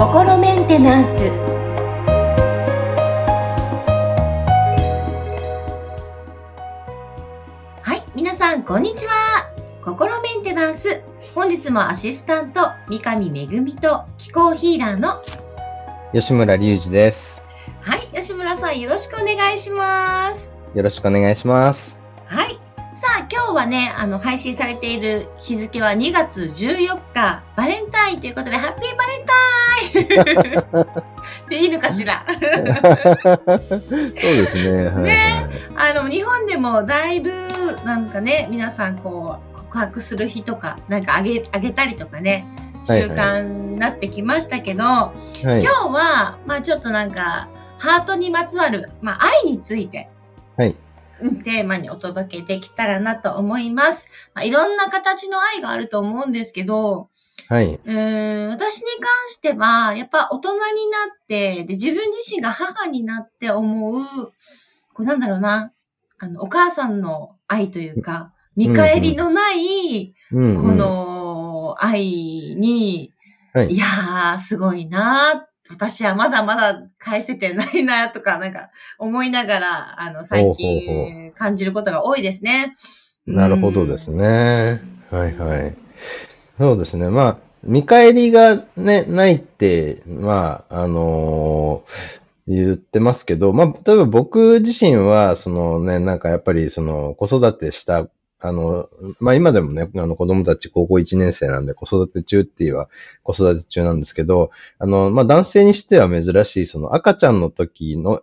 心メンテナンス。はい皆さんこんにちは。心メンテナンス。本日もアシスタント三上恵と気候ヒーラーの吉村隆二です。はい吉村さんよろしくお願いします。よろしくお願いします今日はね、あの、配信されている日付は2月14日、バレンタインということで、ハッピーバレンタイン でいいのかしら？そうですね。はい、ね、あの、日本でもだいぶ、なんかね、皆さんこう、告白する日とか、なんかあげ、あげたりとかね、習慣になってきましたけど、はいはい、今日は、まあちょっとなんか、ハートにまつわる、まあ愛について、はい。テーマにお届けできたらなと思います。まあ、いろんな形の愛があると思うんですけど、はい。うん、私に関しては、やっぱ大人になって、で、自分自身が母になって思う、こうなんだろうな、あの、お母さんの愛というか、見返りのない、この愛に、はい、いやー、すごいなー私はまだまだ返せてないなとか、なんか思いながら、あの、最近感じることが多いですね。なるほどですね。はいはい。そうですね。まあ、見返りがね、ないって、まあ、あのー、言ってますけど、まあ、例えば僕自身は、そのね、なんかやっぱりその子育てしたあの、まあ、今でもね、あの子供たち高校1年生なんで子育て中っていうは子育て中なんですけど、あの、まあ、男性にしては珍しい、その赤ちゃんの時の、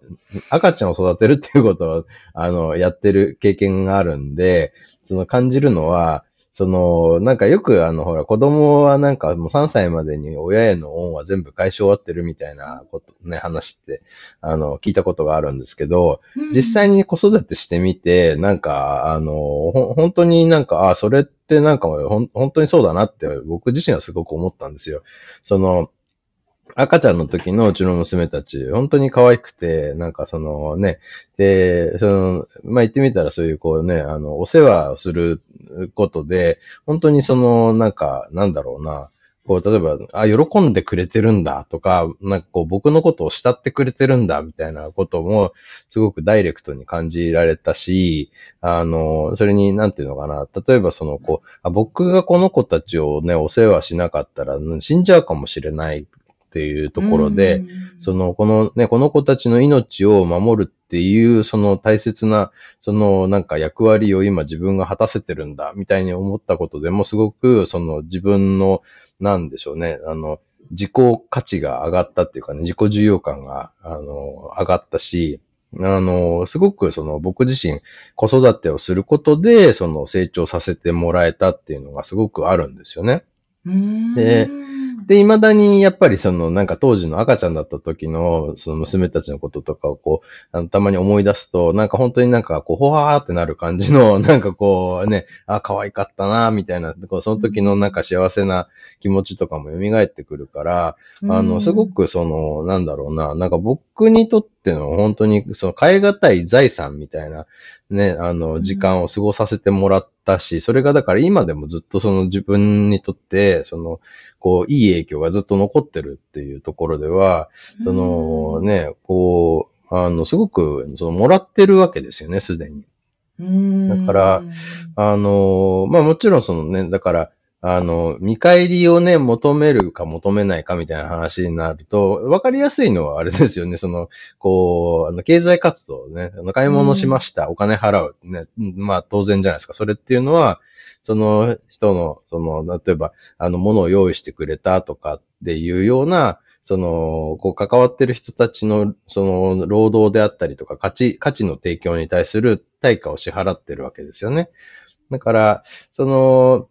赤ちゃんを育てるっていうことを、あの、やってる経験があるんで、その感じるのは、その、なんかよくあの、ほら、子供はなんかもう3歳までに親への恩は全部返し終わってるみたいなことね、話って、あの、聞いたことがあるんですけど、実際に子育てしてみて、なんか、あの、ほ、本当になんか、あ、それってなんかほん、本当にそうだなって僕自身はすごく思ったんですよ。その、赤ちゃんの時のうちの娘たち、本当に可愛くて、なんかそのね、で、その、まあ、言ってみたらそういうこうね、あの、お世話をすることで、本当にその、なんか、なんだろうな、こう、例えば、あ、喜んでくれてるんだとか、なんかこう、僕のことを慕ってくれてるんだみたいなことも、すごくダイレクトに感じられたし、あの、それに、なんていうのかな、例えばその、こう、あ僕がこの子たちをね、お世話しなかったら、死んじゃうかもしれないっていうところで、その、このね、この子たちの命を守るっていう、その大切な、そのなんか役割を今自分が果たせてるんだ、みたいに思ったことでもすごく、その自分の、なんでしょうね、あの、自己価値が上がったっていうかね、自己需要感が、あの、上がったし、あの、すごくその僕自身子育てをすることで、その成長させてもらえたっていうのがすごくあるんですよね。で、で、未だにやっぱりそのなんか当時の赤ちゃんだった時のその娘たちのこととかをこう、あのたまに思い出すと、なんか本当になんかこう、ほわーってなる感じの、なんかこうね、あ、可愛かったな、みたいな、こうその時のなんか幸せな気持ちとかも蘇ってくるから、あの、すごくその、なんだろうな、なんか僕にとっての本当にその変え難い財産みたいな、ね、あの、時間を過ごさせてもらったし、それがだから今でもずっとその自分にとって、その、こう、いい影響がずっと残ってるっていうところでは、そのね、こう、あの、すごく、その、もらってるわけですよね、すでに。だから、あの、まあもちろんそのね、だから、あの、見返りをね、求めるか求めないかみたいな話になると、わかりやすいのはあれですよね。その、こう、あの、経済活動ね、あの、買い物しました、お金払う、ね、まあ当然じゃないですか。それっていうのは、その人の、その、例えば、あの、物を用意してくれたとかっていうような、その、こう、関わってる人たちの、その、労働であったりとか、価値、価値の提供に対する対価を支払ってるわけですよね。だから、その、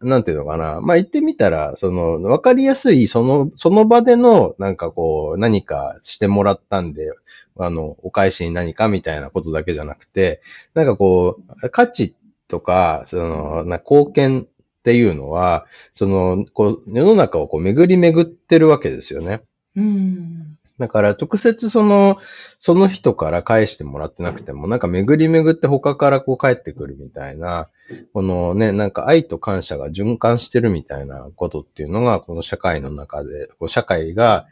なんていうのかな。まあ、言ってみたら、その、わかりやすい、その、その場での、なんかこう、何かしてもらったんで、あの、お返しに何かみたいなことだけじゃなくて、なんかこう、価値ってとか、その、な貢献っていうのは、その、こう、世の中をこう、巡り巡ってるわけですよね。うん。だから直接その、その人から返してもらってなくても、なんか巡り巡って他からこう返ってくるみたいな、このね、なんか愛と感謝が循環してるみたいなことっていうのが、この社会の中で、こう社会が、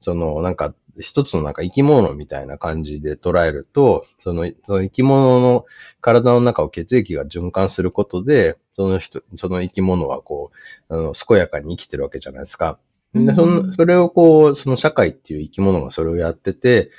そのなんか一つのなんか生き物みたいな感じで捉えると、そのその生き物の体の中を血液が循環することで、その人、その生き物はこう、あの、健やかに生きてるわけじゃないですか。で、その、それをこう、その社会っていう生き物がそれをやってて、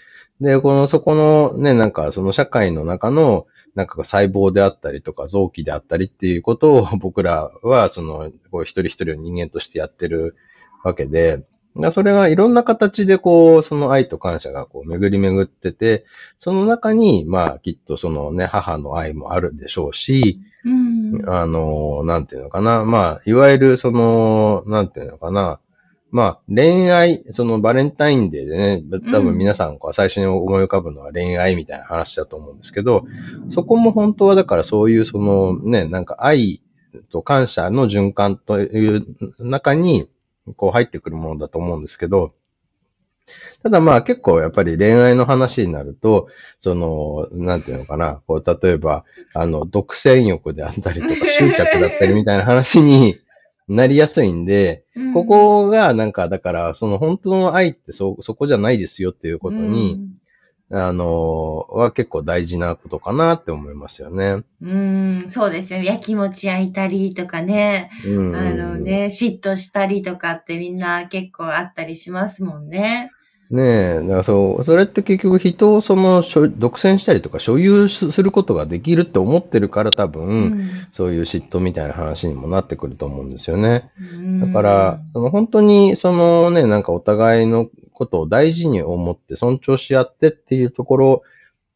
で、この、そこのね、なんかその社会の中の、なんか細胞であったりとか臓器であったりっていうことを僕らは、その、こう一人一人を人間としてやってるわけで、それがいろんな形でこう、その愛と感謝がこう巡り巡ってて、その中に、まあきっとそのね、母の愛もあるでしょうし、うん、あの、なんていうのかな、まあ、いわゆるその、なんていうのかな、まあ、恋愛、そのバレンタインデーでね、多分皆さんこう最初に思い浮かぶのは恋愛みたいな話だと思うんですけど、そこも本当はだからそういうそのね、なんか愛と感謝の循環という中にこう入ってくるものだと思うんですけど、ただまあ結構やっぱり恋愛の話になると、その、なんていうのかな、こう例えば、あの、独占欲であったりとか 執着だったりみたいな話に なりやすいんで、うん、ここがなんか、だから、その本当の愛ってそ、そこじゃないですよっていうことに、うん、あの、は結構大事なことかなって思いますよね。うん、そうですよ。焼きもち焼いたりとかね、うん、あのね、嫉妬したりとかってみんな結構あったりしますもんね。ねえ、だからそう、それって結局人をその、独占したりとか所有することができるって思ってるから多分、うん、そういう嫉妬みたいな話にもなってくると思うんですよね。だから、その本当にそのね、なんかお互いのことを大事に思って尊重し合ってっていうところ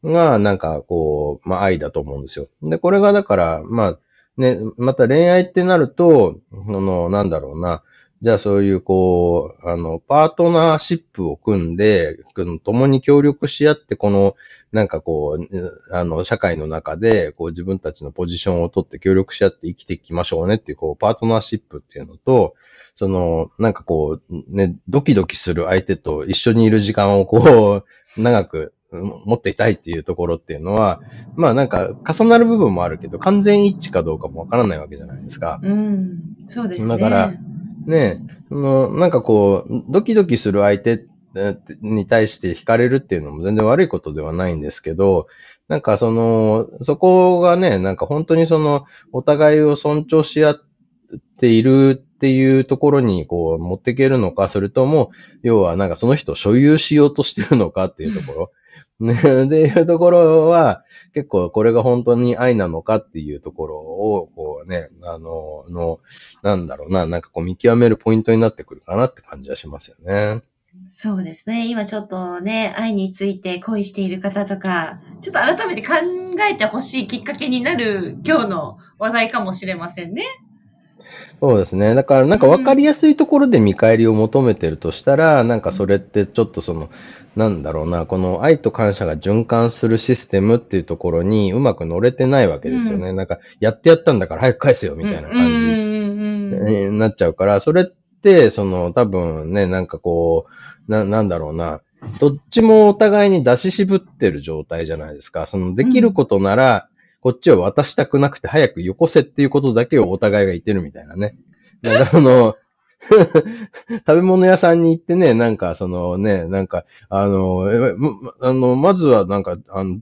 が、なんかこう、まあ愛だと思うんですよ。で、これがだから、まあ、ね、また恋愛ってなると、その、なんだろうな、じゃあそういうこう、あの、パートナーシップを組んで、共に協力し合って、この、なんかこう、あの、社会の中で、こう自分たちのポジションを取って協力し合って生きていきましょうねっていう、こう、パートナーシップっていうのと、その、なんかこう、ね、ドキドキする相手と一緒にいる時間をこう、長く持っていたいっていうところっていうのは、まあなんか重なる部分もあるけど、完全一致かどうかもわからないわけじゃないですか。うん、そうですね。だから、ね、その、なんかこう、ドキドキする相手に対して惹かれるっていうのも全然悪いことではないんですけど、なんかその、そこがね、なんか本当にその、お互いを尊重し合っているっていうところにこう持っていけるのか、それとも、要はなんかその人を所有しようとしてるのかっていうところ。ね、っていうところは、結構これが本当に愛なのかっていうところを、こうね、あの、の、なんだろうな、なんかこう見極めるポイントになってくるかなって感じはしますよね。そうですね。今ちょっとね、愛について恋している方とか、ちょっと改めて考えてほしいきっかけになる今日の話題かもしれませんね。そうですね。だからなんか分かりやすいところで見返りを求めてるとしたら、うん、なんかそれってちょっとその、なんだろうな、この愛と感謝が循環するシステムっていうところにうまく乗れてないわけですよね。うん、なんか、やってやったんだから早く返せよみたいな感じになっちゃうから、それって、その多分ね、なんかこう、な、なんだろうな、どっちもお互いに出し渋ってる状態じゃないですか。そのできることなら、こっちは渡したくなくて早くよこせっていうことだけをお互いが言ってるみたいなね。だからあの、食べ物屋さんに行ってね、なんか、そのね、なんか、あの、えあの、まずはなんか、あの、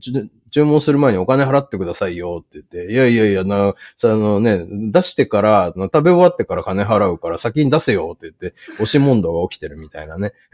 注文する前にお金払ってくださいよって言って、いやいやいや、な、そのね、出してから、食べ終わってから金払うから先に出せよって言って、押し問答が起きてるみたいなね。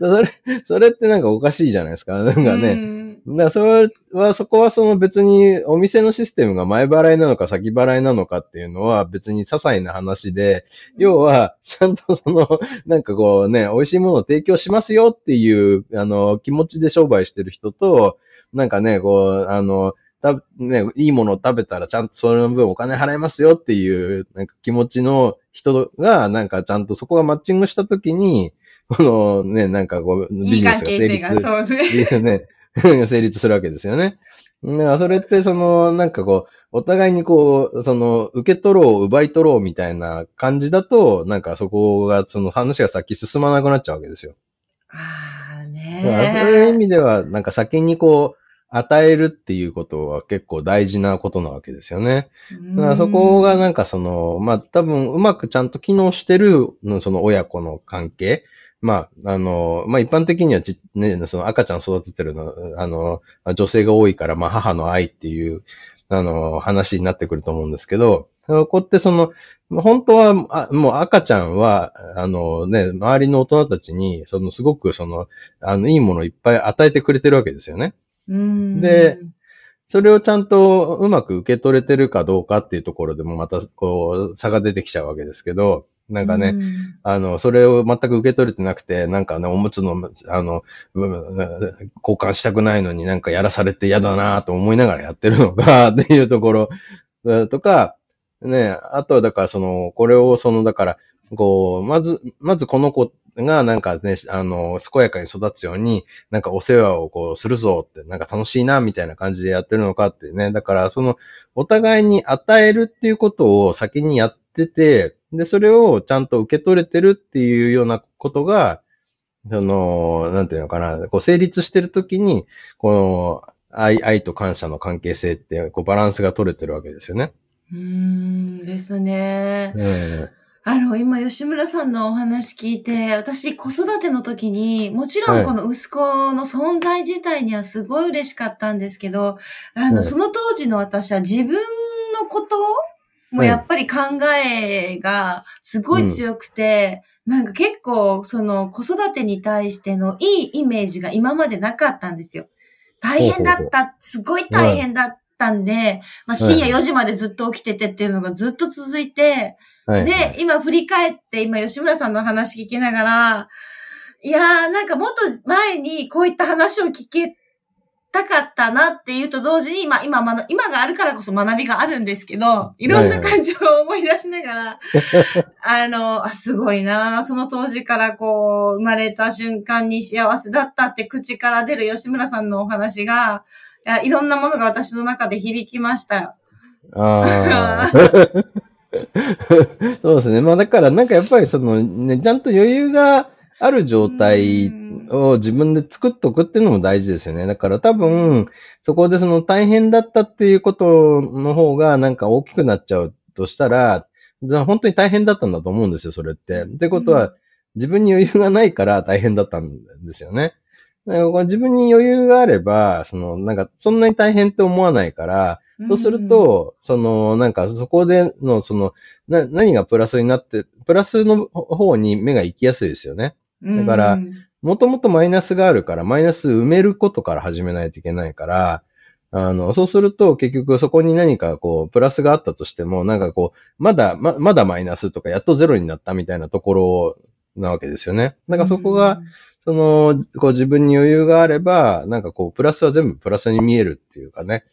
それ、それってなんかおかしいじゃないですか。なんかね。だそれは、そこはその別にお店のシステムが前払いなのか先払いなのかっていうのは別に些細な話で、要は、ちゃんとその、なんかこうね、美味しいものを提供しますよっていう、あの、気持ちで商売してる人と、なんかね、こう、あの、た、ね、いいものを食べたらちゃんとそれの分お金払いますよっていう、なんか気持ちの人が、なんかちゃんとそこがマッチングしたときに、このね、なんかこう、ビジネスが成立。いい関係性がそうですね。成立するわけですよね。だからそれってその、なんかこお互いにこう、その、受け取ろう、奪い取ろうみたいな感じだと、なんかそこが、その話が先進まなくなっちゃうわけですよ。ああだからそういう意味では、なんか先にこう、与えるっていうことは結構大事なことなわけですよね。だからそこがなんかその、まあ多分うまくちゃんと機能してるのその親子の関係。まあ、あの、まあ一般的にはち、ね、その赤ちゃん育ててるの、あの、女性が多いから、まあ母の愛っていう、あの、話になってくると思うんですけど、ここってその、本当は、あもう赤ちゃんは、あのね、周りの大人たちに、そのすごくその、あの、いいものをいっぱい与えてくれてるわけですよね。うんで、それをちゃんとうまく受け取れてるかどうかっていうところでもまたこう差が出てきちゃうわけですけど、なんかね、うんあの、それを全く受け取れてなくて、なんかね、おむつの、あの、うん交換したくないのになんかやらされて嫌だなと思いながらやってるのか っていうところうんとか、ね、あとはだからその、これをその、だから、こう、まず、まずこの子がなんかね、あの、健やかに育つように、なんかお世話をこうするぞって、なんか楽しいな、みたいな感じでやってるのかってね。だから、その、お互いに与えるっていうことを先にやってて、で、それをちゃんと受け取れてるっていうようなことが、その、なんていうのかな、こう成立してるときに、この、愛、愛と感謝の関係性って、こうバランスが取れてるわけですよね。うーんですね。うん。あの、今、吉村さんのお話聞いて、私、子育ての時に、もちろはいんこの息子の存在自体にはすごい嬉しかったんですけど、あの、はいその当時の私は自分のこともやっぱり考えがすごい強くて、なんか結構、その子育てに対してのいいイメージが今までなかったんですよ。大変だった、すごい大変だったんで、まあ、深夜4時までずっと起きててっていうのがずっと続いて、はい。で、今振り返って、今吉村さんの話聞きながら、いやー、なんかもっと前にこういった話を聞けたかったなっていうと同時に、まあ今、まだ今があるからこそ学びがあるんですけど、いろんな感情を思い出しながら、あの、あ、すごいなその当時からこう、生まれた瞬間に幸せだったって口から出る吉村さんのお話が、いやいろんなものが私の中で響きました。ああ。そうですね。まあだからなんかやっぱりそのね、ちゃんと余裕がある状態を自分で作っとくっていうのも大事ですよね。だから多分、そこでその大変だったっていうことの方がなんか大きくなっちゃうとしたら、本当に大変だったんだと思うんですよ、それって。ってことは、自分に余裕がないから大変だったんですよね。自分に余裕があれば、その、なんか、そんなに大変って思わないから、そうすると、その、なんか、そこでの、その、な、何がプラスになって、プラスの方に目が行きやすいですよね。うん、だからうんもともとマイナスがあるから、マイナス埋めることから始めないといけないから、あの、そうすると結局そこに何かこう、プラスがあったとしても、なんかこう、まだ、ま、まだマイナスとか、やっとゼロになったみたいなところなわけですよね。だからそこが、、その、こう自分に余裕があれば、なんかこう、プラスは全部プラスに見えるっていうかね。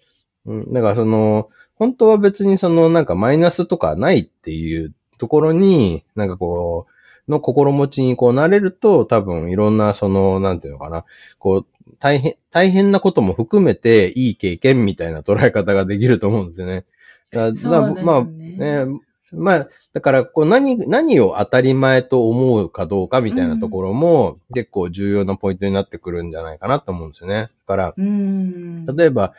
うん、だからその、本当は別にその、なんかマイナスとかないっていうところに、なんかこう、の心持ちにこうなれると、多分いろんなその、なんていうのかな、こう、大変、大変なことも含めていい経験みたいな捉え方ができると思うんですよね。だだそうですねまあ、ね、まあ、だから、こう、何、何を当たり前と思うかどうかみたいなところも、結構重要なポイントになってくるんじゃないかなと思うんですよね。だから、うん。例えば、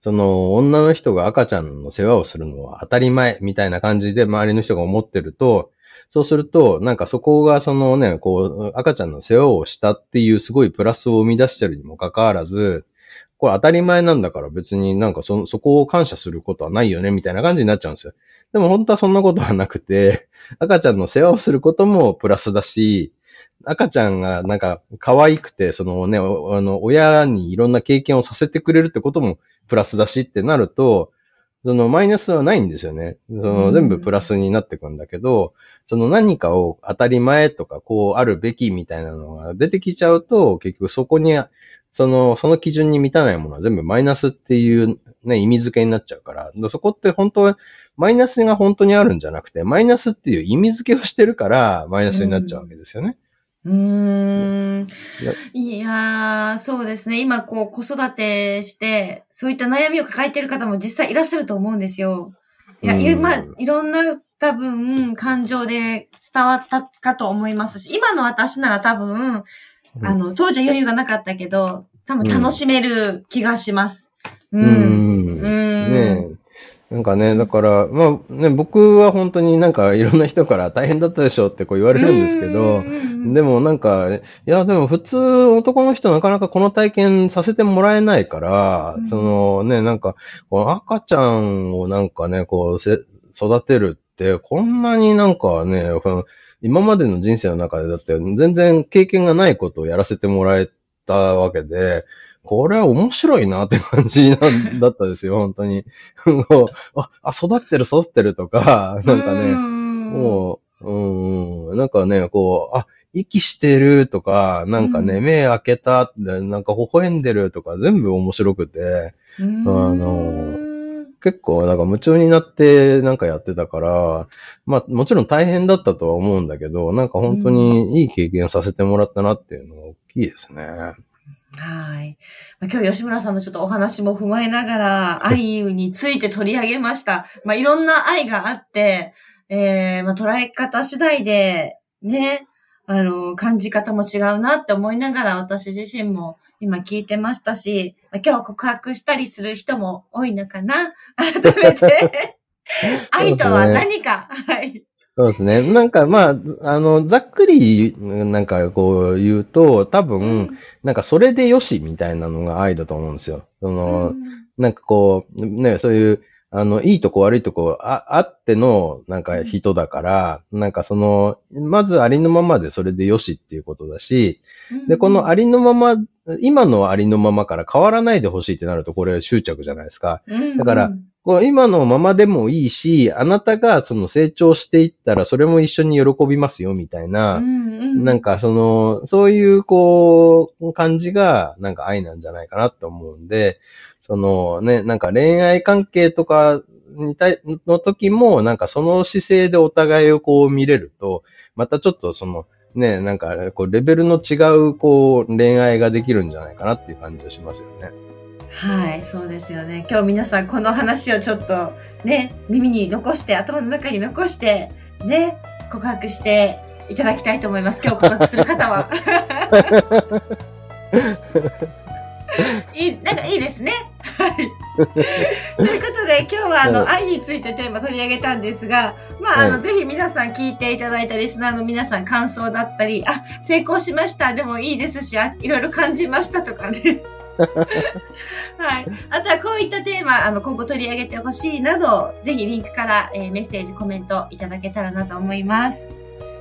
その、女の人が赤ちゃんの世話をするのは当たり前みたいな感じで周りの人が思ってると、そうすると、なんかそこがそのね、こう、赤ちゃんの世話をしたっていうすごいプラスを生み出してるにもかかわらず、これ当たり前なんだから別になんかそ、そこを感謝することはないよねみたいな感じになっちゃうんですよ。でも本当はそんなことはなくて、赤ちゃんの世話をすることもプラスだし、赤ちゃんがなんか可愛くて、そのね、あの、親にいろんな経験をさせてくれるってこともプラスだしってなると、そのマイナスはないんですよね。そのうん全部プラスになってくんだけど、その何かを当たり前とかこうあるべきみたいなのが出てきちゃうと、結局そこに、その、その基準に満たないものは全部マイナスっていうね、意味付けになっちゃうから、そこって本当はマイナスが本当にあるんじゃなくて、マイナスっていう意味付けをしてるから、マイナスになっちゃうわけですよね。うーん。いやー、そうですね。今、こう、子育てして、そういった悩みを抱えている方も実際いらっしゃると思うんですよ。いや、うんいまあ、いろんな多分、感情で伝わったかと思いますし、今の私なら多分、あの、当時は余裕がなかったけど、多分楽しめる気がします。う。うんうん。なんかね、だから、まあね、僕は本当になんかいろんな人から大変だったでしょってこう言われるんですけど、うん、でもなんか、いや、でも普通男の人なかなかこの体験させてもらえないから、うん。そのね、なんか、赤ちゃんをなんかね、こうせ、育てるって、こんなになんかね、今までの人生の中でだって全然経験がないことをやらせてもらえたわけで、これは面白いなって感じなんだったですよ、本当に。あ、あ育ってる育ってるとか、なんかね、もう、うんうん、なんかね、こう、あ、息してるとか、なんかね、うん。目開けたなんか微笑んでるとか、全部面白くて、うん、あの結構、なんか夢中になってなんかやってたから、まあ、もちろん大変だったとは思うんだけど、なんか本当にいい経験させてもらったなっていうのが大きいですね。はい。まあ今日吉村さんのちょっとお話も踏まえながら、愛について取り上げました。まあいろんな愛があって、えー、まあ捉え方次第で、ね、あの、感じ方も違うなって思いながら私自身も今聞いてましたし、まあ、今日告白したりする人も多いのかな？改めて。愛とは何か、はい。そうですね。なんかまあ、あの、ざっくりなんかこう言うと、多分、なんかそれでよしみたいなのが愛だと思うんですよ。その、なんかこう、ね、そういう、あの、いいとこ悪いとこああっての、なんか人だから、なんかその、まずありのままでそれでよしっていうことだし、で、このありのまま、今のありのままから変わらないでほしいってなると、これ執着じゃないですか。だからこう今のままでもいいし、あなたがその成長していったら、それも一緒に喜びますよ、みたいな、なんかその、そういうこう、感じが、なんか愛なんじゃないかなって思うんで、そのね、なんか恋愛関係とかに対の時も、なんかその姿勢でお互いをこう見れると、またちょっとその、ね、なんかこうレベルの違うこう恋愛ができるんじゃないかなっていう感じがしますよね。はい、そうですよね。今日皆さんこの話をちょっとね、耳に残して、頭の中に残して、ね、告白していただきたいと思います。今日告白する方は。いい、なんかいいですね。はい。ということで、今日はあの、愛についてテーマ取り上げたんですが、まあ、あの、ぜひ皆さん聞いていただいたリスナーの皆さん感想だったり、あ、成功しました。でもいいですし、あいろいろ感じましたとかね。はい。あとはこういったテーマ、あの、今後取り上げてほしいなど、ぜひリンクから、えーメッセージ、コメントいただけたらなと思います。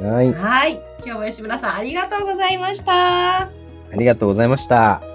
はい。はい。今日も吉村さんありがとうございました。ありがとうございました。